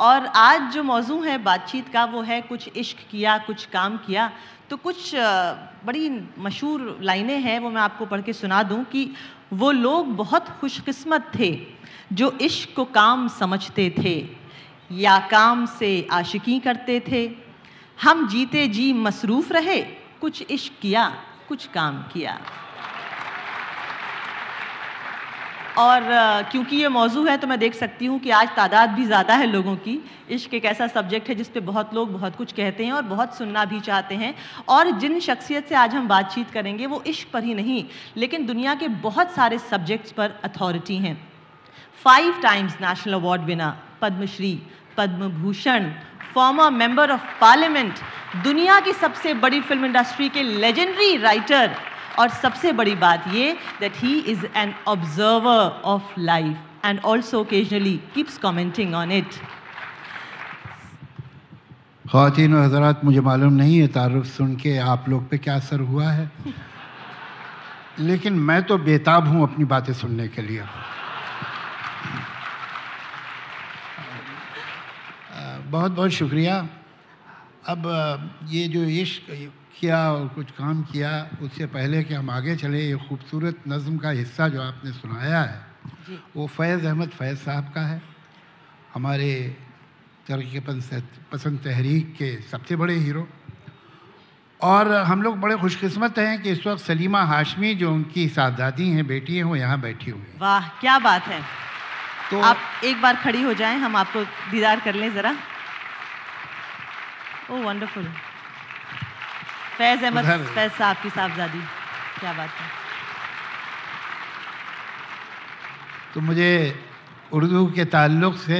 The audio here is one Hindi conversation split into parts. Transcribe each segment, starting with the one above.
और आज जो मौजू है बातचीत का, वो है कुछ इश्क किया, कुछ काम किया। तो कुछ बड़ी मशहूर लाइनें हैं, वो मैं आपको पढ़ के सुना दूँ कि वो लोग बहुत खुशकिस्मत थे, जो इश्क को काम समझते थे, या काम से आशिकी करते थे। हम जीते जी मसरूफ़ रहे, कुछ इश्क किया, कुछ काम किया। और क्योंकि ये मौजू है तो मैं देख सकती हूँ कि आज तादाद भी ज़्यादा है लोगों की। इश्क एक ऐसा सब्जेक्ट है जिस पे बहुत लोग बहुत कुछ कहते हैं और बहुत सुनना भी चाहते हैं। और जिन शख्सियत से आज हम बातचीत करेंगे वो इश्क पर ही नहीं, लेकिन दुनिया के बहुत सारे सब्जेक्ट्स पर अथॉरिटी हैं। Five Times national award winner Padma Shri Padma Bhushan former member of parliament दुनिया की सबसे बड़ी फ़िल्म इंडस्ट्री के लेजेंडरी राइटर और सबसे बड़ी बात ये that he is an observer of life and also occasionally keeps commenting on it खातिन हजरात, मुझे मालूम नहीं है तारुफ सुन के आप लोग पे क्या असर हुआ है, लेकिन मैं तो बेताब हूँ अपनी बातें सुनने के लिए। बहुत बहुत शुक्रिया। अब, ये जो इश्क किया और कुछ काम किया उससे पहले कि हम आगे चले ये खूबसूरत नज़म का हिस्सा जो आपने सुनाया है वो फैज़ अहमद फैज़ साहब का है। हमारे तरक्की पसंद तहरीक के सबसे बड़े हीरो। और हम लोग बड़े खुशकिस्मत हैं कि इस वक्त सलीमा हाशमी जो उनकी साहबजादी हैं बेटी हैं वो यहाँ बैठी हुई वाह क्या बात है। तो आप एक बार खड़ी हो जाएँ हम आपको दीदार कर लें ज़रा। ओ वंडरफुल फैज़ अहमद फैज़ साहब की साहबजादी क्या बात है तो मुझे उर्दू के ताल्लुक़ से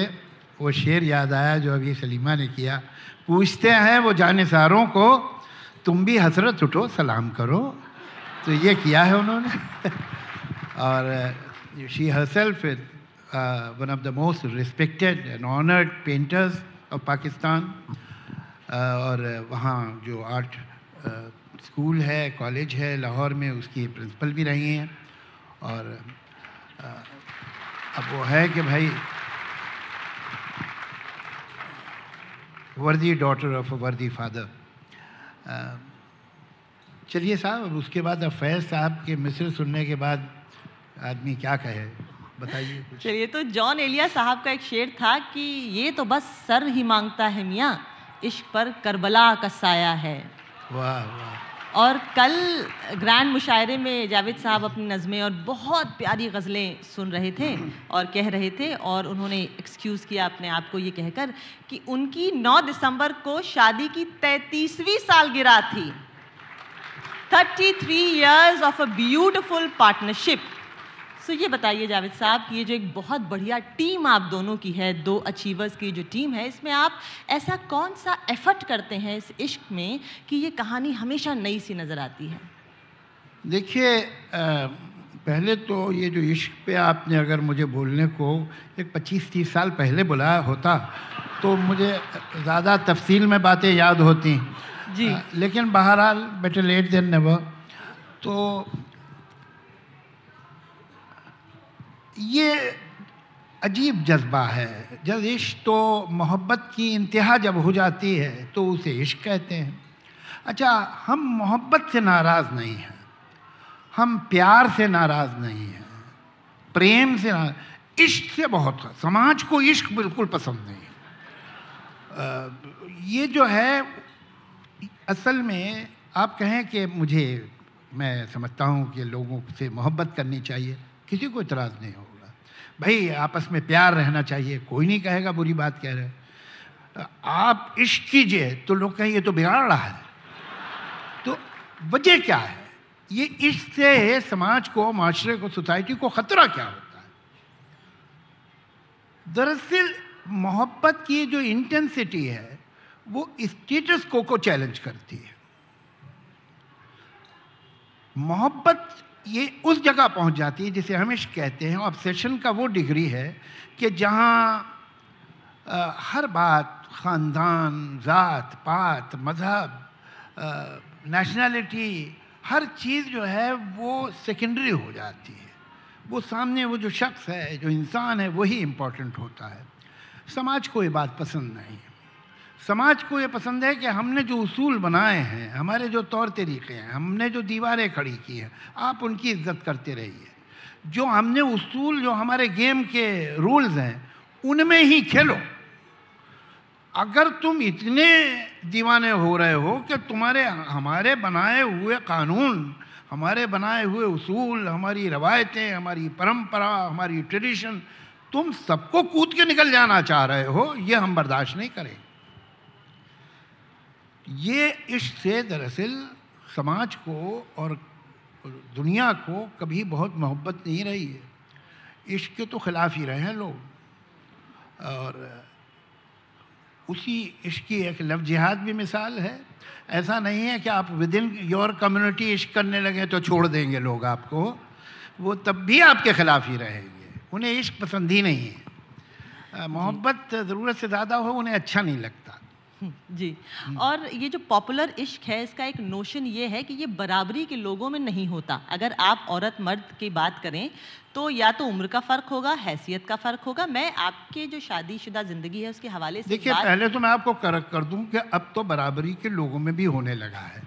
वो शेर याद आया जो अभी सलीमा ने किया। पूछते हैं वो जानसारों को तुम भी हसरत उठो सलाम करो। तो ये किया है उन्होंने। और she herself one of the most respected and honoured painters of Pakistan और वहाँ जो आर्ट स्कूल है, कॉलेज है, लाहौर में उसकी प्रिंसिपल भी रही हैं और अब वो है कि भाई वर्दी डॉटर ऑफ़ वर्दी फादर चलिए साहब, अब उसके बाद अब फैज़ साहब के मिसर सुनने के बाद आदमी क्या कहे, बताइए चलिए तो जॉन एलिया साहब का एक शेर था कि ये तो बस सर ही माँगता है मियाँ, इश्क पर करबला का साया है। और कल ग्रैंड मुशायरे में जावेद साहब अपनी नज़में और बहुत प्यारी गज़लें सुन रहे थे और कह रहे थे और उन्होंने एक्सक्यूज़ किया अपने आप को ये कहकर कि उनकी 9 दिसंबर को शादी की तैतीसवीं सालगिरह थी। 33 years of a beautiful partnership so ये बताइए जावेद साहब कि ये जो एक बहुत बढ़िया टीम आप दोनों की है दो अचीवर्स की जो टीम है इसमें आप ऐसा कौन सा एफर्ट करते हैं इस इश्क में कि ये कहानी हमेशा नई सी नज़र आती है? देखिए पहले तो ये जो इश्क पे आपने अगर मुझे बोलने को एक 25-30 साल पहले बुलाया होता तो मुझे ज़्यादा तफसील में बातें याद होती। जी। आ, लेकिन बहरहाल बेटर लेट देन नेवर तो ये अजीब जज्बा है। जब इश्क तो मोहब्बत की इंतहा जब हो जाती है तो उसे इश्क कहते हैं। अच्छा हम मोहब्बत से नाराज़ नहीं हैं। हम प्यार से नाराज़ नहीं हैं। प्रेम से इश्क से बहुत समाज को इश्क बिल्कुल पसंद नहीं है। ये जो है, असल में आप कहें कि मुझे, मैं समझता हूँ कि लोगों से मोहब्बत करनी चाहिए। किसी को इतराज़ नहीं होगा। भाई, आपस में प्यार रहना चाहिए। कोई नहीं कहेगा बुरी बात कह रहे। आप इश्क कीजिए तो लोग कहें ये तो बिगाड़ रहा है। तो वजह क्या है? ये इश्क से समाज को, माशरे को, सोसाइटी को ख़तरा क्या होता है? दरअसल, मोहब्बत की जो इंटेंसिटी है, वो स्टेटस को को चैलेंज करती है। मोहब्बत ये उस जगह पहुँच जाती है जिसे हमेश कहते हैं ऑब्सेशन का वो डिग्री है कि जहाँ हर बात, ख़ानदान, ज़ात, पात, मज़हब नेशनलिटी हर चीज़ जो है वो सेकेंडरी हो जाती है। वो सामने वो जो शख्स है, जो इंसान है, वही इम्पोर्टेंट होता है। समाज को ये बात पसंद नहीं है। समाज को ये पसंद है कि हमने जो उसूल बनाए हैं, हमारे जो तौर तरीके हैं, हमने जो दीवारें खड़ी की हैं, आप उनकी इज़्ज़त करते रहिए। जो हमने उसूल, जो हमारे गेम के रूल्स हैं, उनमें ही खेलो। अगर तुम इतने दीवाने हो रहे हो कि तुम्हारे, हमारे बनाए हुए कानून, हमारे बनाए हुए उसूल, हमारी रवायतें, हमारी परंपरा, हमारी ट्रेडिशन, तुम सबको कूद के निकल जाना चाह रहे हो, ये हम बर्दाश्त नहीं करें ये इश्क से दरअसल समाज को और दुनिया को कभी बहुत मोहब्बत नहीं रही है। इश्क के तो खिलाफ ही रहे हैं लोग। और उसी इश्क की एक लव जिहाद भी मिसाल है। ऐसा नहीं है कि आप विद इन योर कम्युनिटी इश्क करने लगे तो छोड़ देंगे लोग आपको। वो तब भी आपके खिलाफ ही रहेंगे। उन्हें इश्क पसंद ही नहीं है। मोहब्बत ज़रूरत से ज़्यादा हो, उन्हें अच्छा नहीं लगता। जी। और ये जो पॉपुलर इश्क है इसका एक नोशन ये है कि ये बराबरी के लोगों में नहीं होता। अगर आप औरत मर्द की बात करें तो या तो उम्र का फ़र्क होगा हैसियत का फ़र्क होगा। मैं आपके जो शादीशुदा ज़िंदगी है उसके हवाले से देखिए पहले तो मैं आपको करक कर दूँ कि अब तो बराबरी के लोगों में भी होने लगा है।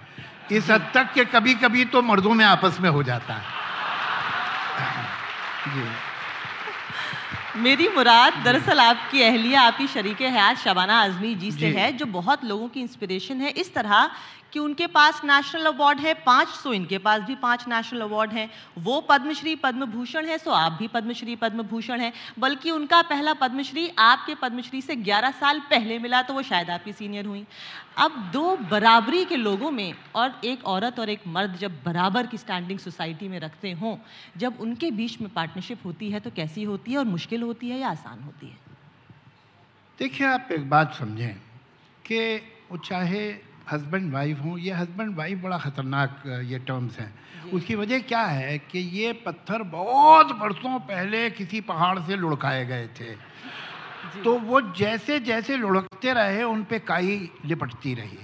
इस हद तक कि कभी कभी तो मर्दों में आपस में हो जाता है। जी। मेरी मुराद दरअसल आपकी अहलिया आपकी शरीक हयात शबाना आजमी जी से है जो बहुत लोगों की इंस्पिरेशन है। इस तरह कि उनके पास नेशनल अवार्ड है, पाँच सो इनके पास भी पाँच नेशनल अवार्ड हैं। वो पद्मश्री पद्म भूषण है, सो आप भी पद्मश्री पद्म भूषण हैं। बल्कि उनका पहला पद्मश्री आपके पद्मश्री से 11 साल पहले मिला तो वो शायद आपकी सीनियर हुई। अब दो बराबरी के लोगों में, और एक औरत और एक मर्द जब बराबर की स्टैंडिंग सोसाइटी में रखते हों, जब उनके बीच में पार्टनरशिप होती है तो कैसी होती है और मुश्किल होती है या आसान होती है? देखिए, आप एक बात समझें कि वो चाहे हस्बैंड वाइफ हूँ ये हस्बैंड वाइफ बड़ा ख़तरनाक ये टर्म्स हैं। उसकी वजह क्या है कि ये पत्थर बहुत बरसों पहले किसी पहाड़ से लुढ़काए गए थे। तो वो जैसे जैसे लुढ़कते रहे उन पर काई लिपटती रही।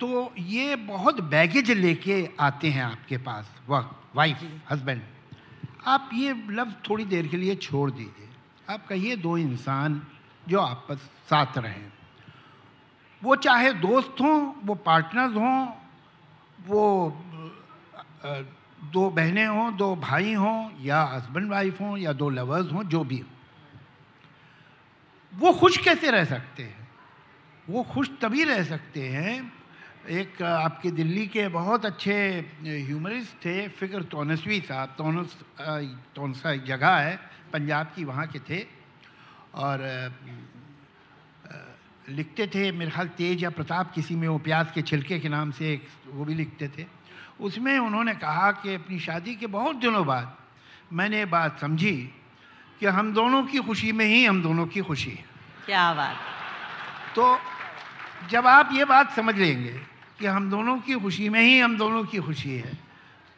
तो ये बहुत बैगेज लेके आते हैं आपके पास वक्त वाइफ हस्बैंड आप ये लफ्ज़ थोड़ी देर के लिए छोड़ दीजिए। आप कहिए दो इंसान जो आपस साथ रहें। वो चाहे दोस्त हों, वो पार्टनर्स हों, वो दो बहनें हों, दो भाई हों, या हस्बैंड वाइफ हों, या दो लवर्स हों, जो भी हो। वो खुश कैसे रह सकते हैं? वो खुश तभी रह सकते हैं, एक आपके दिल्ली के बहुत अच्छे ह्यूमरिस्ट थे फ़िक्र तोनसवी साहब, तोनस तोनसा जगह है, पंजाब की वहाँ के थे, और लिखते थे मेरे ख्याल तेज या प्रताप किसी में वो प्याज के छिलके के नाम से एक वो भी लिखते थे। उसमें उन्होंने कहा कि अपनी शादी के बहुत दिनों बाद मैंने बात समझी कि हम दोनों की खुशी में ही हम दोनों की खुशी है। क्या बात। तो जब आप ये बात समझ लेंगे कि हम दोनों की खुशी में ही हम दोनों की खुशी है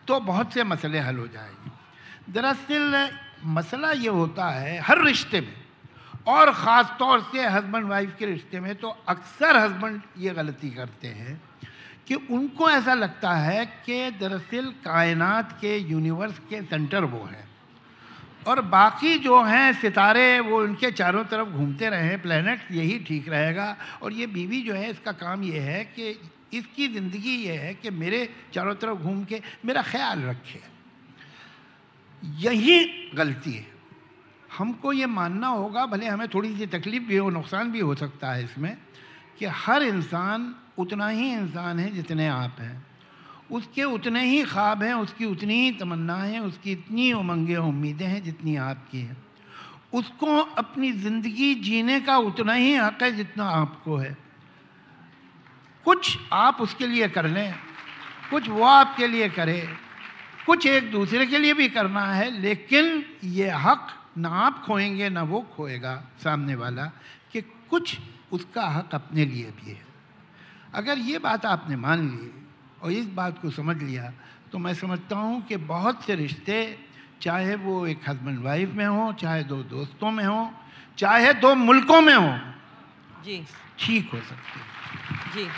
तो बहुत से मसले हल हो जाएँगे। दरअसल मसला ये होता है हर रिश्ते में और ख़ास तौर से हस्बैंड वाइफ के रिश्ते में तो अक्सर हस्बैंड ये गलती करते हैं कि उनको ऐसा लगता है कि दरअसल कायनात के यूनिवर्स के सेंटर वो हैं। और बाकी जो हैं, सितारे, वो उनके चारों तरफ़ घूमते रहें प्लेनेट यही ठीक रहेगा। और ये बीवी जो है, इसका काम ये है कि इसकी ज़िंदगी ये है कि मेरे चारों तरफ़ घूम के मेरा ख्याल रखे। यही गलती है। हमको ये मानना होगा, भले हमें थोड़ी सी तकलीफ़ भी हो, नुकसान भी हो सकता है इसमें, कि हर इंसान उतना ही इंसान है जितने आप हैं। उसके उतने ही ख्वाब हैं, उसकी उतनी ही तमन्नाएँ हैं उसकी इतनी उमंगें, उम्मीदें हैं जितनी आपकी हैं। उसको अपनी ज़िंदगी जीने का उतना ही हक है जितना आपको है। कुछ आप उसके लिए कर लें, कुछ वो आपके लिए करे, कुछ एक दूसरे के लिए भी करना है, लेकिन ये हक ना आप खोएँगे ना वो खोएगा सामने वाला कि कुछ उसका हक अपने लिए भी है। अगर ये बात आपने मान ली और इस बात को समझ लिया तो मैं समझता हूँ कि बहुत से रिश्ते चाहे वो एक हस्बैंड वाइफ में हो चाहे दो दोस्तों में हो चाहे दो मुल्कों में हो जी। ठीक हो सकते हैं। जी।